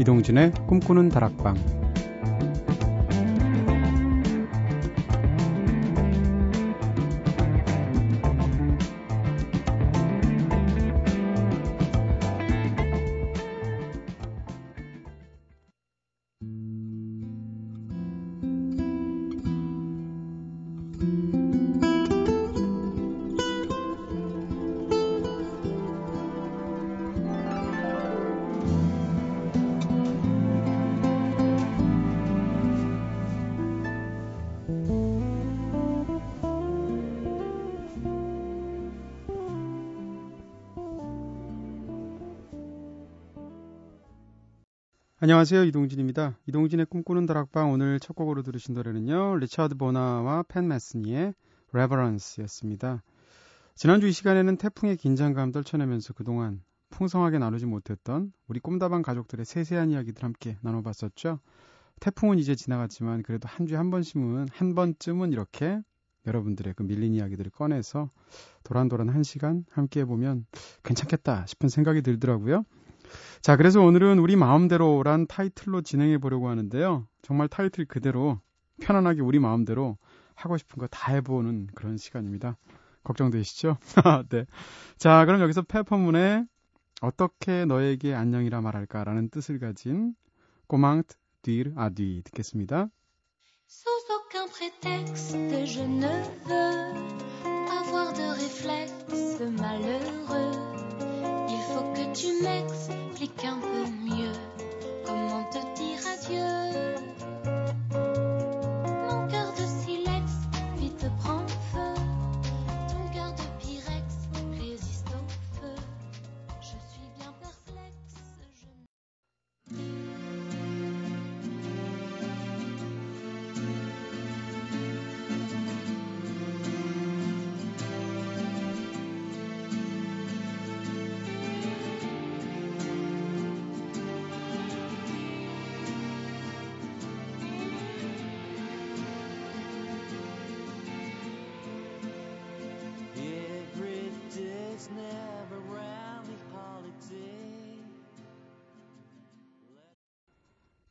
이동진의 꿈꾸는 다락방 안녕하세요. 이동진입니다. 이동진의 꿈꾸는 다락방 오늘 첫 곡으로 들으신 노래는요. 리차드 보나와 팬 메스니의 Reverence였습니다. 지난주 이 시간에는 태풍의 긴장감 떨쳐내면서 그동안 풍성하게 나누지 못했던 우리 꿈다방 가족들의 세세한 이야기들 함께 나눠봤었죠. 태풍은 이제 지나갔지만 그래도 한 주에 한 번씩은 한 번쯤은 이렇게 여러분들의 그 밀린 이야기들을 꺼내서 도란도란 한 시간 함께 해보면 괜찮겠다 싶은 생각이 들더라고요. 자, 그래서 오늘은 우리 마음대로란 타이틀로 진행해 보려고 하는데요. 정말 타이틀 그대로 편안하게 우리 마음대로 하고 싶은 거 다 해보는 그런 시간입니다. 걱정되시죠? 네. 자, 그럼 여기서 페퍼문의 어떻게 너에게 안녕이라 말할까라는 뜻을 가진 꼬망트 뒤르 아뒤 듣겠습니다. Sans aucun prétexte, je ne veux avoir de réflexe malheureux. Tu m'expliques. explique un peu mieux comment te dire adieu.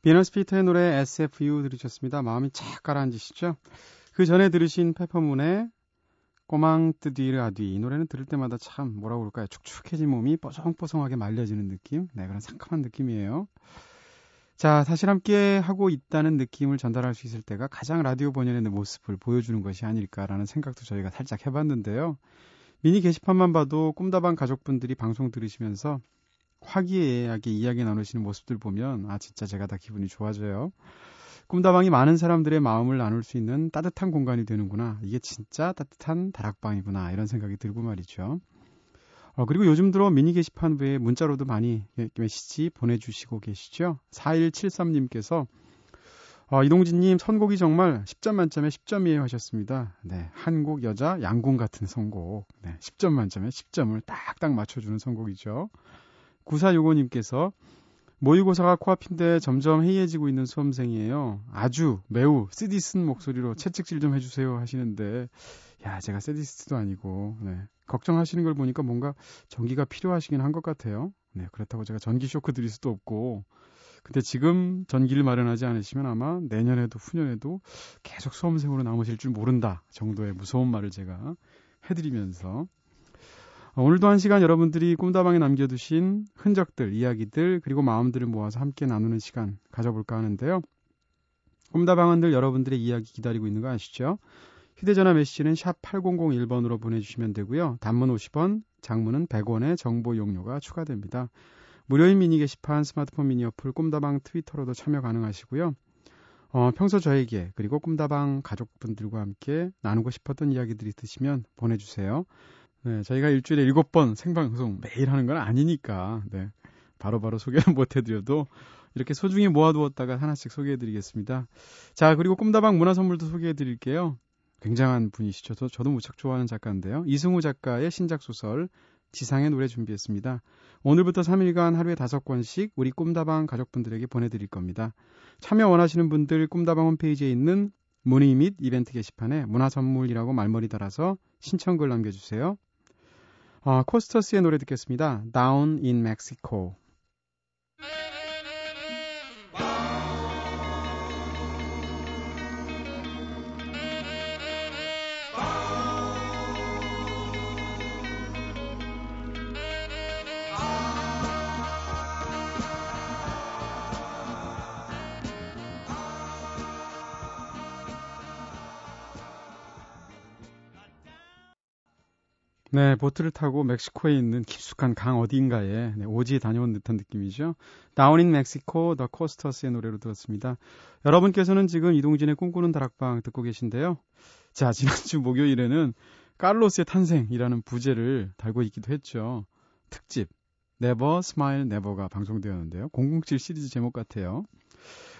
비너스 피터의 노래 SFU 들으셨습니다. 마음이 착 가라앉으시죠? 그 전에 들으신 페퍼문의 꼬망 뜨디르 아뒤 이 노래는 들을 때마다 참 뭐라고 그럴까요? 축축해진 몸이 뽀송뽀송하게 말려지는 느낌? 네, 그런 상큼한 느낌이에요. 자, 사실 함께 하고 있다는 느낌을 전달할 수 있을 때가 가장 라디오 본연의 모습을 보여주는 것이 아닐까라는 생각도 저희가 살짝 해봤는데요. 미니 게시판만 봐도 꿈다방 가족분들이 방송 들으시면서 화기애애하게 이야기 나누시는 모습들 보면 아 진짜 제가 다 기분이 좋아져요. 꿈다방이 많은 사람들의 마음을 나눌 수 있는 따뜻한 공간이 되는구나. 이게 진짜 따뜻한 다락방이구나. 이런 생각이 들고 말이죠. 어, 그리고 요즘 들어 미니 게시판 외에 문자로도 많이 메시지 보내주시고 계시죠. 4173님께서 어, 이동진님 선곡이 정말 10점 만점에 10점이에요 하셨습니다. 네, 한국 여자 양궁 같은 선곡. 네, 10점 만점에 10점을 딱딱 맞춰주는 선곡이죠. 9465님께서 모의고사가 코앞인데 점점 해이해지고 있는 수험생이에요. 아주 매우 쓰디쓴 목소리로 채찍질 좀 해주세요 하시는데 야 제가 쓰디스트도 아니고 네. 걱정하시는 걸 보니까 뭔가 전기가 필요하시긴 한 것 같아요. 네 그렇다고 제가 전기 쇼크 드릴 수도 없고 근데 지금 전기를 마련하지 않으시면 아마 내년에도 후년에도 계속 수험생으로 남으실 줄 모른다 정도의 무서운 말을 제가 해드리면서 오늘도 한 시간 여러분들이 꿈다방에 남겨두신 흔적들, 이야기들, 그리고 마음들을 모아서 함께 나누는 시간 가져볼까 하는데요. 꿈다방은 늘 여러분들의 이야기 기다리고 있는 거 아시죠? 휴대전화 메시지는 샵 8001번으로 보내주시면 되고요. 단문 50원, 장문은 100원의 정보 용료가 추가됩니다. 무료인 미니 게시판, 스마트폰 미니 어플, 꿈다방 트위터로도 참여 가능하시고요. 어, 평소 저에게 그리고 꿈다방 가족분들과 함께 나누고 싶었던 이야기들이 있으시면 보내주세요. 네, 저희가 일주일에 일곱 번 생방송 매일 하는 건 아니니까, 네. 바로바로 바로 소개는 못 해드려도 이렇게 소중히 모아두었다가 하나씩 소개해드리겠습니다. 자, 그리고 꿈다방 문화 선물도 소개해드릴게요. 굉장한 분이시죠. 저, 저도 무척 좋아하는 작가인데요. 이승우 작가의 신작 소설 지상의 노래 준비했습니다. 오늘부터 3일간 하루에 5권씩 우리 꿈다방 가족분들에게 보내드릴 겁니다. 참여 원하시는 분들 꿈다방 홈페이지에 있는 문의 및 이벤트 게시판에 문화 선물이라고 말머리 달아서 신청글 남겨주세요. 어, 코스터스의 노래 듣겠습니다. Down in Mexico. 네, 보트를 타고 멕시코에 있는 깊숙한 강 어디인가에 네, 오지에 다녀온 듯한 느낌이죠. 다운인 멕시코 더 코스터스의 노래로 들었습니다. 여러분께서는 지금 이동진의 꿈꾸는 다락방 듣고 계신데요. 자, 지난주 목요일에는 카를로스의 탄생이라는 부제를 달고 있기도 했죠. 특집 Never Smile Never가 방송되었는데요. 007 시리즈 제목 같아요.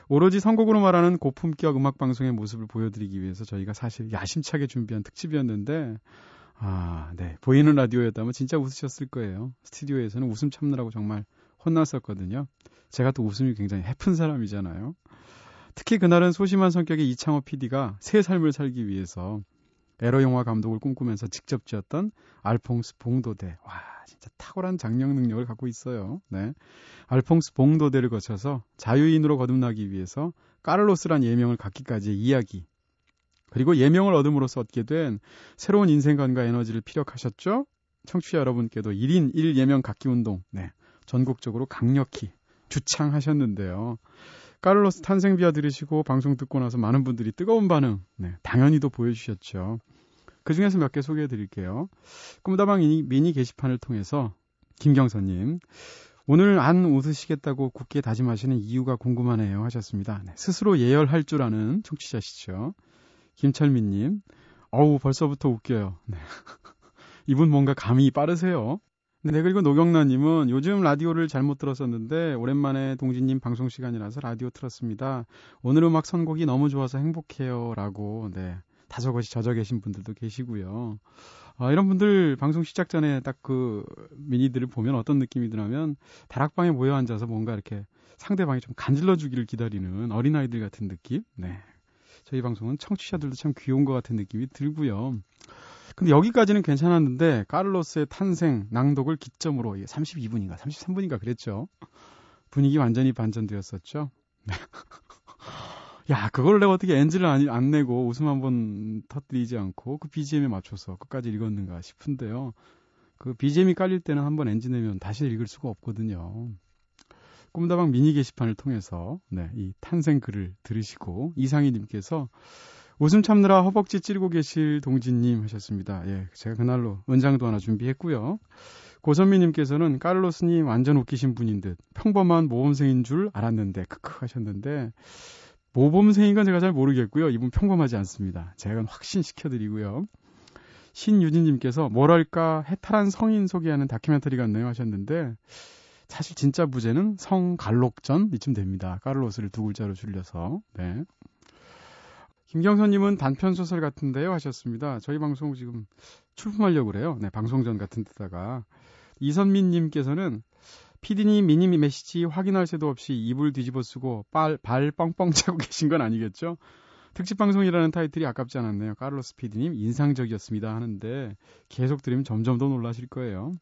오로지 선곡으로 말하는 고품격 음악 방송의 모습을 보여드리기 위해서 저희가 사실 야심차게 준비한 특집이었는데 아, 네. 보이는 라디오였다면 진짜 웃으셨을 거예요. 스튜디오에서는 웃음 참느라고 정말 혼났었거든요. 제가 또 웃음이 굉장히 해픈 사람이잖아요. 특히 그날은 소심한 성격의 이창호 PD가 새 삶을 살기 위해서 에러 영화 감독을 꿈꾸면서 직접 지었던 알퐁스 봉도대. 와, 진짜 탁월한 장력 능력을 갖고 있어요. 네. 알퐁스 봉도대를 거쳐서 자유인으로 거듭나기 위해서 까를로스란 예명을 갖기까지의 이야기. 그리고 예명을 얻음으로써 얻게 된 새로운 인생관과 에너지를 피력하셨죠? 청취자 여러분께도 1인 1 예명 갖기 운동, 네. 전국적으로 강력히 주창하셨는데요. 카를로스 탄생 비하 들으시고 방송 듣고 나서 많은 분들이 뜨거운 반응, 네, 당연히도 보여주셨죠. 그 중에서 몇 개 소개해 드릴게요. 꿈다방 미니, 미니 게시판을 통해서 김경선님, 오늘 안 웃으시겠다고 굳게 다짐하시는 이유가 궁금하네요 하셨습니다. 네, 스스로 예열할 줄 아는 청취자시죠. 김철민님, 어우 벌써부터 웃겨요. 네. 이분 뭔가 감이 빠르세요. 네, 그리고 노경란님은 요즘 라디오를 잘못 들었었는데 오랜만에 동진님 방송 시간이라서 라디오 틀었습니다. 오늘 음악 선곡이 너무 좋아서 행복해요 라고 네 다소곳이 젖어 계신 분들도 계시고요. 아, 이런 분들 방송 시작 전에 딱 그 미니들을 보면 어떤 느낌이 드냐면 다락방에 모여 앉아서 뭔가 이렇게 상대방이 좀 간질러 주기를 기다리는 어린아이들 같은 느낌. 네. 저희 방송은 청취자들도 참 귀여운 것 같은 느낌이 들고요. 근데 여기까지는 괜찮았는데 카를로스의 탄생 낭독을 기점으로 32분인가 33분인가 그랬죠. 분위기 완전히 반전되었었죠. 네. 야, 그걸 내가 어떻게 엔지를 안, 안 내고 웃음 한 번 터뜨리지 않고 그 BGM에 맞춰서 끝까지 읽었는가 싶은데요. 그 BGM이 깔릴 때는 한번 엔지 내면 다시 읽을 수가 없거든요. 꿈다방 미니 게시판을 통해서 네, 이 탄생 글을 들으시고 이상희님께서 웃음 참느라 허벅지 찌르고 계실 동진님 하셨습니다. 예, 제가 그날로 은장도 하나 준비했고요. 고선미님께서는 까를로스님 완전 웃기신 분인 듯 평범한 모범생인 줄 알았는데 크크 하셨는데 모범생인 건 제가 잘 모르겠고요. 이분 평범하지 않습니다. 제가 확신시켜드리고요. 신유진님께서 뭐랄까 해탈한 성인 소개하는 다큐멘터리 같네요 하셨는데 사실 진짜 부제는 성갈록전 이쯤 됩니다. 까를로스를 두 글자로 줄여서 네. 김경선님은 단편 소설 같은데요 하셨습니다. 저희 방송 지금 출품하려고 그래요. 네, 방송전 같은 데다가 이선민님께서는 피디님 미니 메시지 확인할 새도 없이 이불 뒤집어 쓰고 발, 발 뻥뻥 차고 계신 건 아니겠죠? 특집 방송이라는 타이틀이 아깝지 않았네요. 카를로스 피디님 인상적이었습니다 하는데 계속 들으면 점점 더 놀라실 거예요.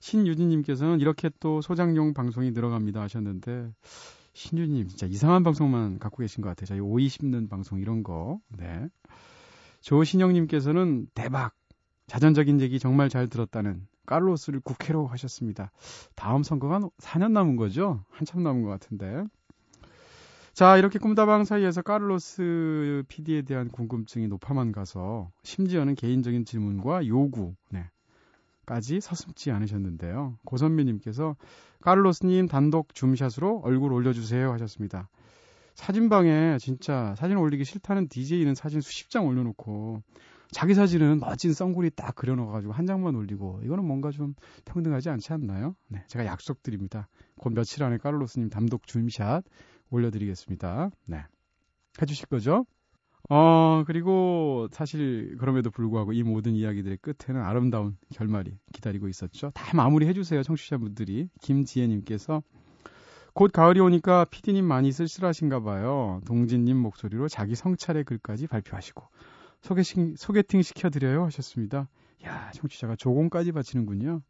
신유진님께서는 이렇게 또 소장용 방송이 늘어갑니다 하셨는데 신유님 진짜 이상한 방송만 갖고 계신 것 같아요. 저희 오이 씹는 방송 이런 거. 네. 조신영님께서는 대박. 자전적인 얘기 정말 잘 들었다는 칼로스를 국회로 하셨습니다. 다음 선거가 4년 남은 거죠? 한참 남은 것 같은데. 자, 이렇게 꿈다방 사이에서 카를로스 PD에 대한 궁금증이 높아만 가서 심지어는 개인적인 질문과 요구, 네. 까지 서슴지 않으셨는데요. 고선미님께서 카를로스님 단독 줌샷으로 얼굴 올려주세요 하셨습니다. 사진방에 진짜 사진 올리기 싫다는 DJ는 사진 수십 장 올려놓고 자기 사진은 멋진 썬굴이 딱 그려놓아가지고 한 장만 올리고 이거는 뭔가 좀 평등하지 않지 않나요? 네, 제가 약속드립니다. 곧 며칠 안에 카를로스님 단독 줌샷 올려드리겠습니다. 네, 해주실 거죠? 어, 그리고 사실 그럼에도 불구하고 이 모든 이야기들의 끝에는 아름다운 결말이 기다리고 있었죠. 다 마무리해 주세요, 청취자분들이. 김지혜님께서 곧 가을이 오니까 피디님 많이 쓸쓸하신가 봐요. 동진님 목소리로 자기 성찰의 글까지 발표하시고 소개팅, 소개팅 시켜드려요 하셨습니다. 야, 청취자가 조공까지 바치는군요.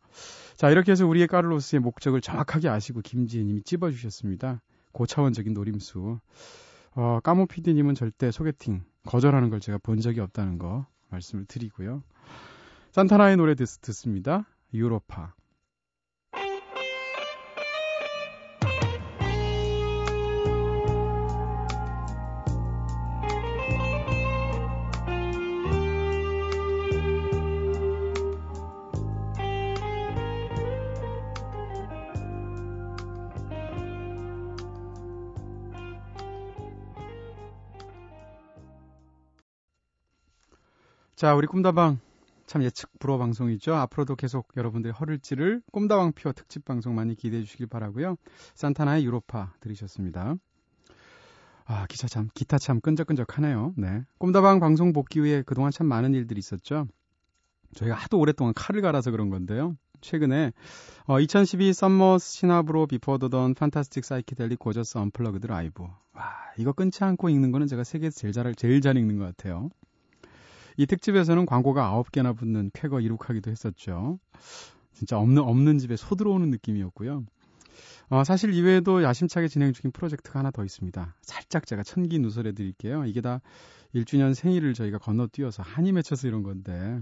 자, 이렇게 해서 우리의 까를로스의 목적을 정확하게 아시고 김지혜님이 찝어주셨습니다. 고차원적인 노림수. 어, 까모 PD님은 절대 소개팅 거절하는 걸 제가 본 적이 없다는 거 말씀을 드리고요. 산타나의 노래 듣, 듣습니다. 유로파. 자, 우리 꿈다방 참 예측 불허 방송이죠. 앞으로도 계속 여러분들의 허를 찌를 꿈다방 pure 특집 방송 많이 기대해 주시길 바라고요. 산타나의 유로파 들으셨습니다. 아, 기차 참, 기타 참 끈적끈적하네요. 네. 꿈다방 방송 복귀 후에 그동안 참 많은 일들이 있었죠. 저희가 하도 오랫동안 칼을 갈아서 그런 건데요. 최근에 어, 2012 summer's 시나브로 before the dawn fantastic psychedelic gorgeous unplugged 라이브. 와, 이거 끊지 않고 읽는 거는 제가 세계에서 제일 잘, 제일 잘 읽는 것 같아요. 이 특집에서는 광고가 9개나 붙는 쾌거 이룩하기도 했었죠. 진짜 없는, 없는 집에 소 들어오는 느낌이었고요. 어, 사실 이외에도 야심차게 진행 중인 프로젝트가 하나 더 있습니다. 살짝 제가 천기 누설해 드릴게요. 이게 다 1주년 생일을 저희가 건너뛰어서 한이 맺혀서 이런 건데,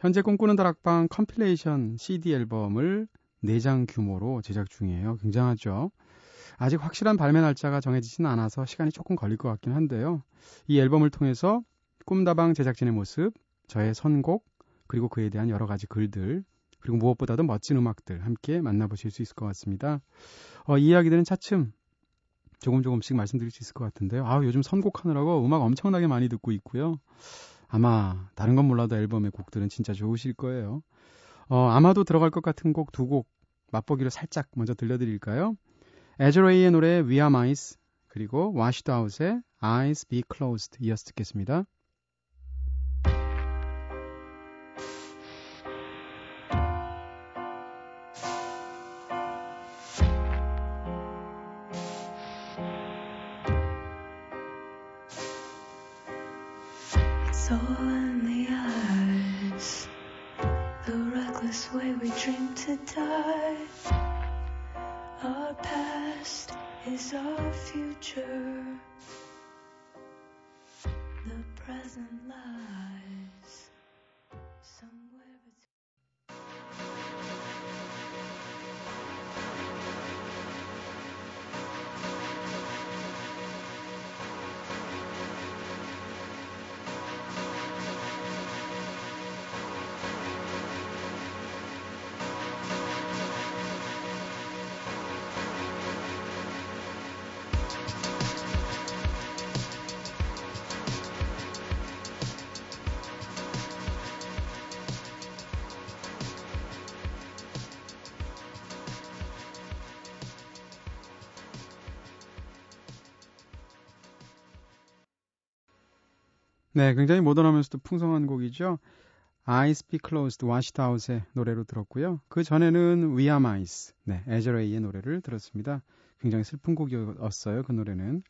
현재 꿈꾸는 다락방 compilation CD 앨범을 4장 규모로 제작 중이에요. 굉장하죠? 아직 확실한 발매 날짜가 정해지진 않아서 시간이 조금 걸릴 것 같긴 한데요. 이 앨범을 통해서 꿈다방 제작진의 모습, 저의 선곡, 그리고 그에 대한 여러 가지 글들, 그리고 무엇보다도 멋진 음악들 함께 만나보실 수 있을 것 같습니다. 어, 이 이야기들은 차츰 조금 조금씩 말씀드릴 수 있을 것 같은데요. 아, 요즘 선곡하느라고 음악 엄청나게 많이 듣고 있고요. 아마 다른 건 몰라도 앨범의 곡들은 진짜 좋으실 거예요. 어, 아마도 들어갈 것 같은 곡 두곡 맛보기로 살짝 먼저 들려드릴까요? 에즈레이의 노래 We Are Mice 그리고 Washed Out의 Eyes Be Closed 이어서 듣겠습니다. Our past is our future. The present lies 네, 굉장히 모던하면서도 풍성한 곡이죠. Eyes Be Closed, Washed Out의 노래로 들었고요. 그 전에는 We Are Mice, 네, 에저레이의 노래를 들었습니다. 굉장히 슬픈 곡이었어요, 그 노래는.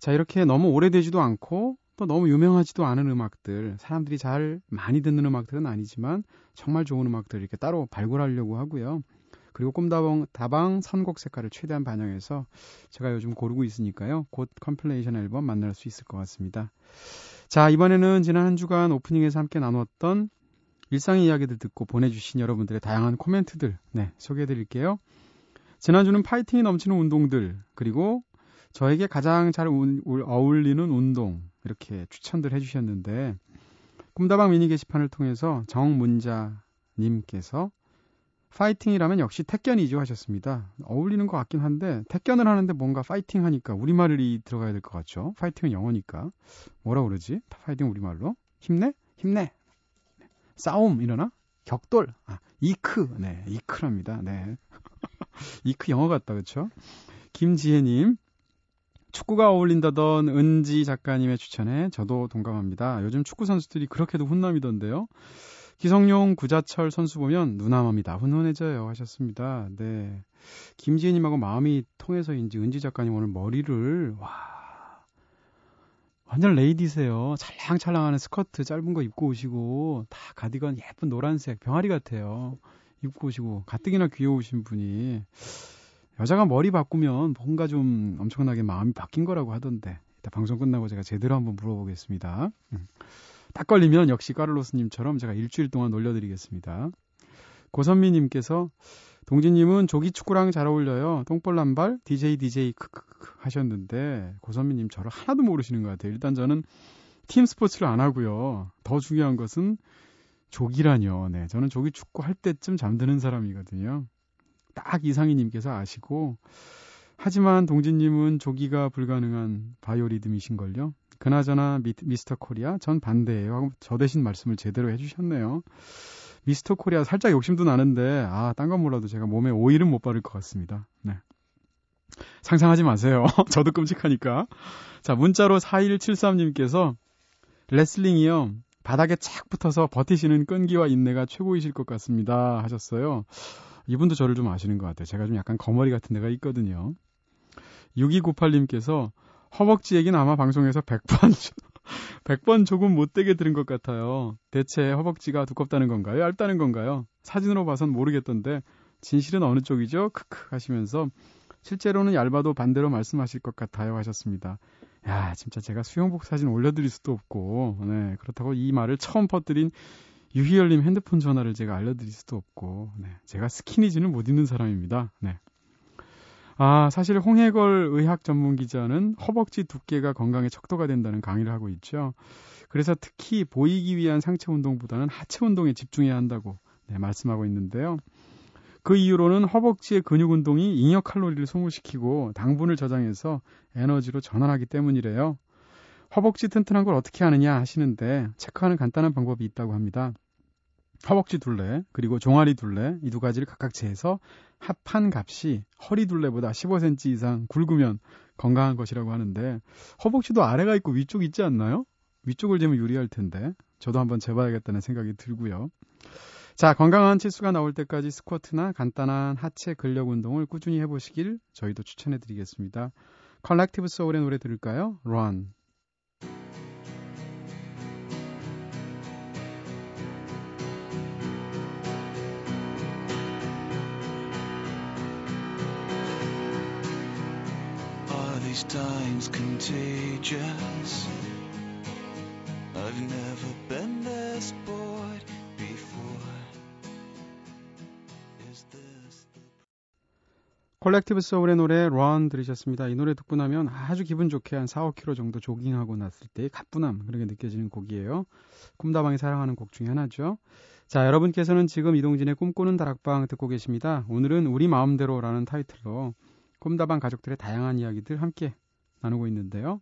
자, 이렇게 너무 오래되지도 않고 또 너무 유명하지도 않은 음악들, 사람들이 잘 많이 듣는 음악들은 아니지만 정말 좋은 음악들 이렇게 따로 발굴하려고 하고요. 그리고 꿈다방 다방 선곡 색깔을 최대한 반영해서 제가 요즘 고르고 있으니까요. 곧 compilation 앨범 만날 수 있을 것 같습니다. 자, 이번에는 지난 한 주간 오프닝에서 함께 나눴던 일상의 이야기들 듣고 보내주신 여러분들의 다양한 코멘트들, 네, 소개해 드릴게요. 지난주는 파이팅이 넘치는 운동들, 그리고 저에게 가장 잘 운, 어울리는 운동, 이렇게 추천들 해주셨는데, 꿈다방 미니 게시판을 통해서 정문자님께서 파이팅이라면 역시 택견이죠 하셨습니다. 어울리는 것 같긴 한데 택견을 하는데 뭔가 파이팅 하니까 우리말이 들어가야 될 것 같죠. 파이팅은 영어니까 뭐라 그러지? 파이팅 우리말로 힘내, 힘내, 싸움 이러나? 격돌, 아, 이크, 네, 이크랍니다. 네, 이크 영어 같다 그렇죠? 김지혜님 축구가 어울린다던 은지 작가님의 추천에 저도 동감합니다. 요즘 축구 선수들이 그렇게도 훈남이던데요. 기성용 구자철 선수 보면 누나맘이다 훈훈해져요 하셨습니다. 네. 김지혜님하고 마음이 통해서인지 은지 작가님 오늘 머리를 와 완전 레이디세요. 찰랑찰랑하는 스커트 짧은 거 입고 오시고 다 가디건 예쁜 노란색 병아리 같아요. 입고 오시고 가뜩이나 귀여우신 분이 여자가 머리 바꾸면 뭔가 좀 엄청나게 마음이 바뀐 거라고 하던데 이따 방송 끝나고 제가 제대로 한번 물어보겠습니다. 음. 딱 걸리면 역시 까를로스님처럼 제가 일주일 동안 놀려드리겠습니다. 고선미님께서 동진님은 조기 축구랑 잘 어울려요. 똥볼란발 DJ DJ 크크크 하셨는데 고선미님 저를 하나도 모르시는 것 같아요. 일단 저는 팀 스포츠를 안 하고요. 더 중요한 것은 조기라뇨. 네, 저는 조기 축구 할 때쯤 잠드는 사람이거든요. 딱 이상희님께서 아시고 하지만 동진님은 조기가 불가능한 바이오리듬이신걸요. 그나저나 미, 미스터 코리아 전 반대예요 하고 저 대신 말씀을 제대로 해주셨네요. 미스터 코리아 살짝 욕심도 나는데 아 딴 건 몰라도 제가 몸에 오일은 못 바를 것 같습니다. 네. 상상하지 마세요. 저도 끔찍하니까. 자 문자로 4173님께서 레슬링이요. 바닥에 착 붙어서 버티시는 끈기와 인내가 최고이실 것 같습니다. 하셨어요. 이분도 저를 좀 아시는 것 같아요. 제가 좀 약간 거머리 같은 데가 있거든요. 6298님께서 허벅지 얘기는 아마 방송에서 100번, 100번 조금 못되게 들은 것 같아요. 대체 허벅지가 두껍다는 건가요? 얇다는 건가요? 사진으로 봐선 모르겠던데, 진실은 어느 쪽이죠? 크크 하시면서, 실제로는 얇아도 반대로 말씀하실 것 같아요 하셨습니다. 야, 진짜 제가 수영복 사진 올려드릴 수도 없고, 네, 그렇다고 이 말을 처음 퍼뜨린 유희열님 핸드폰 전화를 제가 알려드릴 수도 없고, 네, 제가 스키니진을 못 입는 사람입니다. 네. 아, 사실 홍해걸 의학 전문 기자는 허벅지 두께가 건강에 척도가 된다는 강의를 하고 있죠. 그래서 특히 보이기 위한 상체 운동보다는 하체 운동에 집중해야 한다고 네, 말씀하고 있는데요. 그 이유로는 허벅지의 근육 운동이 잉여 칼로리를 소모시키고 당분을 저장해서 에너지로 전환하기 때문이래요. 허벅지 튼튼한 걸 어떻게 하느냐 하시는데 체크하는 간단한 방법이 있다고 합니다. 허벅지 둘레 그리고 종아리 둘레 이 두 가지를 각각 재서 합한 값이 허리 둘레보다 15cm 이상 굵으면 건강한 것이라고 하는데 허벅지도 아래가 있고 위쪽 있지 않나요? 위쪽을 재면 유리할 텐데 저도 한번 재봐야겠다는 생각이 들고요. 자, 건강한 치수가 나올 때까지 스쿼트나 간단한 하체 근력 운동을 꾸준히 해보시길 저희도 추천해 드리겠습니다. 컬렉티브 소울의 노래 들을까요? Run. Times contagious? I've never been this bored before. Is this the... 콜렉티브 소울의 노래 Run 들으셨습니다. 이 노래 듣고 나면 아주 기분 좋게 한 4, 5km 정도 조깅하고 났을 때의 가뿐함 그렇게 느껴지는 곡이에요. 꿈다방이 사랑하는 곡 중에 하나죠. 자, 여러분께서는 지금 이동진의 꿈꾸는 다락방 듣고 계십니다. 오늘은 우리 마음대로라는 타이틀로 꿈다방 가족들의 다양한 이야기들 함께 나누고 있는데요.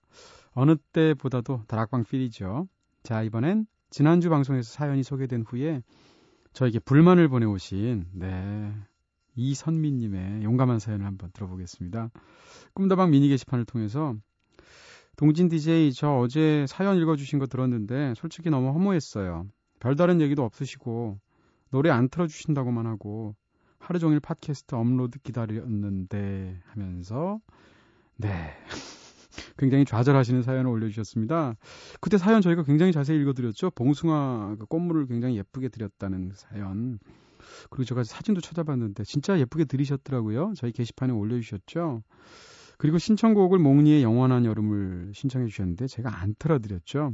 어느 때보다도 다락방 필이죠. 자, 이번엔 지난주 방송에서 사연이 소개된 후에 저에게 불만을 보내오신, 네, 이선미님의 용감한 사연을 한번 들어보겠습니다. 꿈다방 미니 게시판을 통해서 동진 DJ 저 어제 사연 읽어주신 거 들었는데 솔직히 너무 허무했어요. 별다른 얘기도 없으시고 노래 안 틀어주신다고만 하고 하루 종일 팟캐스트 업로드 기다렸는데 하면서 네. 굉장히 좌절하시는 사연을 올려주셨습니다. 그때 사연 저희가 굉장히 자세히 읽어드렸죠. 봉숭아 그 꽃물을 굉장히 예쁘게 드렸다는 사연. 그리고 제가 사진도 찾아봤는데 진짜 예쁘게 드리셨더라고요. 저희 게시판에 올려주셨죠. 그리고 신청곡을 몽니의 영원한 여름을 신청해 주셨는데 제가 안 틀어드렸죠.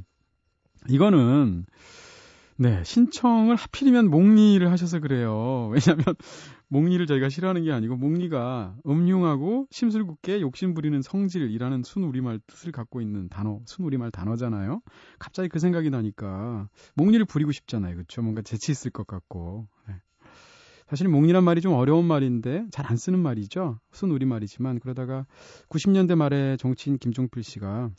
이거는 네, 신청을 하필이면 몽리를 하셔서 그래요. 왜냐하면 몽리를 저희가 싫어하는 게 아니고 몽리가 음흉하고 심술궂게 욕심부리는 성질이라는 순우리말 뜻을 갖고 있는 단어, 순우리말 단어잖아요. 갑자기 그 생각이 나니까 몽리를 부리고 싶잖아요. 그렇죠? 뭔가 재치 있을 것 같고. 네. 사실 몽리란 말이 좀 어려운 말인데 잘 안 쓰는 말이죠. 순우리말이지만 그러다가 90년대 말에 정치인 김종필 씨가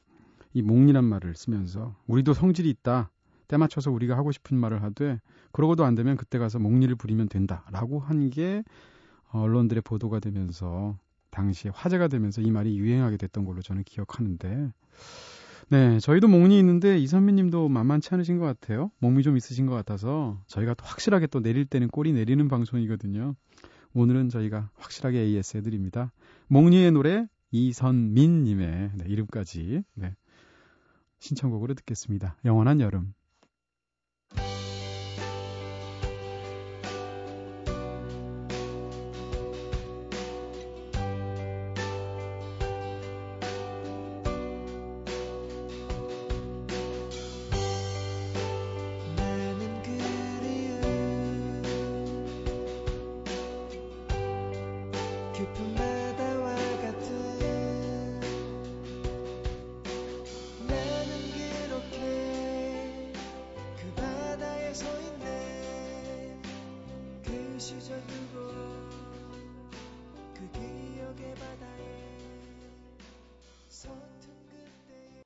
이 몽리란 말을 쓰면서 우리도 성질이 있다. 때 맞춰서 우리가 하고 싶은 말을 하되 그러고도 안 되면 그때 가서 목리를 부리면 된다라고 한 게 언론들의 보도가 되면서 당시에 화제가 되면서 이 말이 유행하게 됐던 걸로 저는 기억하는데. 네 저희도 목리 있는데 이선미님도 만만치 않으신 것 같아요. 목미 좀 있으신 것 같아서 저희가 또 확실하게 또 내릴 때는 꼬리 내리는 방송이거든요. 오늘은 저희가 확실하게 AS 해드립니다. 목리의 노래 이선민님의 네, 이름까지 네, 신청곡으로 듣겠습니다. 영원한 여름 시절들고 그 기억의 바다에 서툰 그때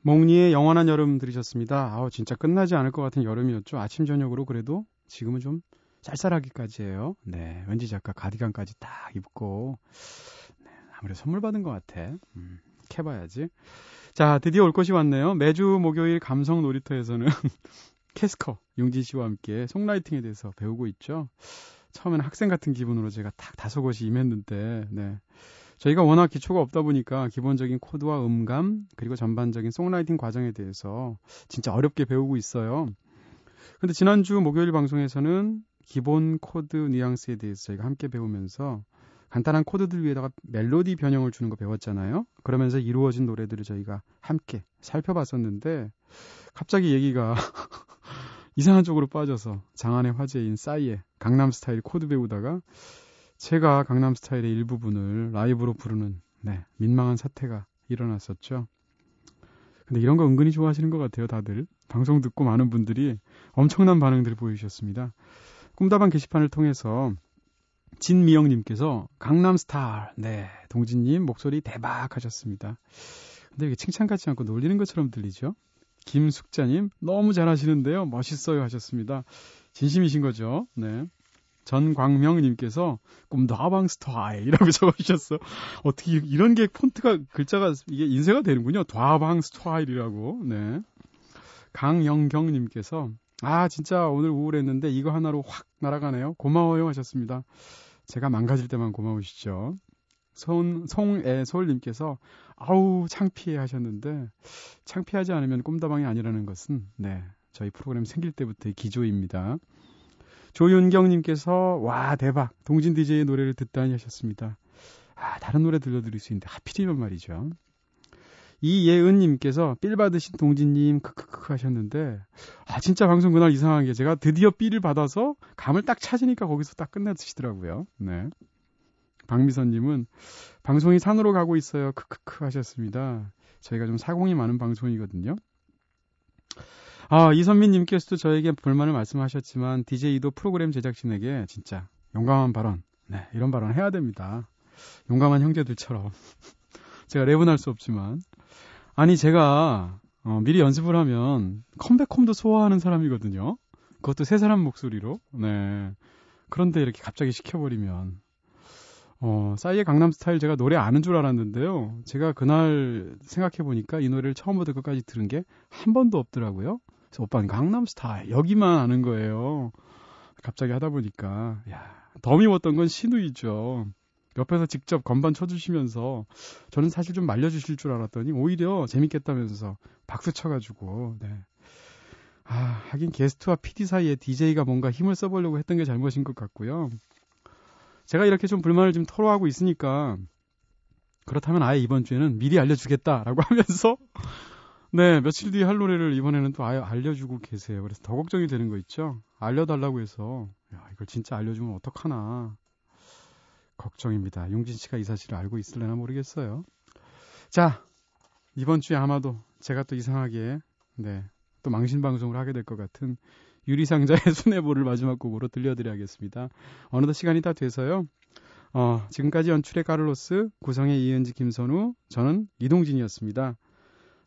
몽니의 영원한 여름 들으셨습니다. 아우 진짜 끝나지 않을 것 같은 여름이었죠. 아침 저녁으로 그래도 지금은 좀 쌀쌀하기까지예요. 네, 왠지 작가 가디건까지 딱 입고 네, 아무래도 선물 받은 것 같아. 음, 캐봐야지. 자, 드디어 올 것이 왔네요. 매주 목요일 감성 놀이터에서는 캐스커 용진 씨와 함께 송라이팅에 대해서 배우고 있죠. 처음에는 학생 같은 기분으로 제가 딱 다소곳이 임했는데, 네. 저희가 워낙 기초가 없다 보니까 기본적인 코드와 음감 그리고 전반적인 songwriting 과정에 대해서 진짜 어렵게 배우고 있어요. 근데 지난주 목요일 방송에서는 기본 코드 뉘앙스에 대해서 저희가 함께 배우면서 간단한 코드들 위에다가 멜로디 변형을 주는 거 배웠잖아요. 그러면서 이루어진 노래들을 저희가 함께 살펴봤었는데 갑자기 얘기가 이상한 쪽으로 빠져서 장안의 화제인 싸이의 강남 스타일 코드 배우다가 제가 강남 스타일의 일부분을 라이브로 부르는 네, 민망한 사태가 일어났었죠. 근데 이런 거 은근히 좋아하시는 것 같아요, 다들. 방송 듣고 많은 분들이 엄청난 반응들을 보여주셨습니다. 꿈다방 게시판을 통해서 진미영님께서 강남스타일, 네, 동진님 목소리 대박 하셨습니다. 근데 이게 칭찬 같지 않고 놀리는 것처럼 들리죠? 김숙자님, 너무 잘하시는데요. 멋있어요 하셨습니다. 진심이신 거죠? 네. 전광명님께서 꿈도 하방 스타일이라고 적어주셨어. 어떻게 이런 게 폰트가 글자가 이게 인쇄가 되는군요. 좌방 스타일이라고. 네. 강영경님께서 아 진짜 오늘 우울했는데 이거 하나로 확 날아가네요. 고마워요 하셨습니다. 제가 망가질 때만 고마우시죠. 손, 송애솔님께서 아우 창피해 하셨는데 창피하지 않으면 꿈다방이 아니라는 것은 네 저희 프로그램 생길 때부터의 기조입니다. 조윤경님께서 와 대박 동진 DJ의 노래를 듣다니 하셨습니다. 아 다른 노래 들려드릴 수 있는데 하필이면 말이죠. 이예은님께서 삘 받으신 동진님 크크크 하셨는데 아 진짜 방송 그날 이상한 게 제가 드디어 삘을 받아서 감을 딱 찾으니까 거기서 딱 끝내시더라고요. 네. 박미선님은 방송이 산으로 가고 있어요. 크크크 하셨습니다. 저희가 좀 사공이 많은 방송이거든요. 아, 이선민님께서도 저에게 불만을 말씀하셨지만, DJ도 프로그램 제작진에게 진짜 용감한 발언, 네, 이런 발언 해야 됩니다. 용감한 형제들처럼. 제가 랩은 할 수 없지만. 아니, 제가, 어, 미리 연습을 하면 컴백홈도 소화하는 사람이거든요. 그것도 세 사람 목소리로. 네. 그런데 이렇게 갑자기 시켜버리면. 어, 싸이의 강남 스타일 제가 노래 아는 줄 알았는데요. 제가 그날 생각해보니까 이 노래를 처음부터 끝까지 들은 게 한 번도 없더라고요. 그래서 오빠는 강남 스타일 여기만 아는 거예요. 갑자기 하다 보니까 야, 더 미웠던 건 신우이죠. 옆에서 직접 건반 쳐주시면서 저는 사실 좀 말려주실 줄 알았더니 오히려 재밌겠다면서 박수 쳐가지고 네. 아, 하긴 게스트와 PD 사이에 DJ가 뭔가 힘을 써보려고 했던 게 잘못인 것 같고요. 제가 이렇게 좀 불만을 좀 토로하고 있으니까 그렇다면 아예 이번 주에는 미리 알려주겠다라고 하면서 네, 며칠 뒤에 할 노래를 이번에는 또 아예 알려주고 계세요. 그래서 더 걱정이 되는 거 있죠? 알려달라고 해서, 야, 이걸 진짜 알려주면 어떡하나. 걱정입니다. 용진 씨가 이 사실을 알고 있을려나 모르겠어요. 자, 이번 주에 아마도 제가 또 이상하게, 네, 또 망신방송을 하게 될 것 같은 유리상자의 순애보를 마지막 곡으로 들려드려야겠습니다. 어느덧 시간이 다 돼서요. 어, 지금까지 연출의 카를로스, 구성의 이은지, 김선우, 저는 이동진이었습니다.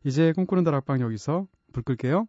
이제 꿈꾸는 다락방 여기서 불 끌게요.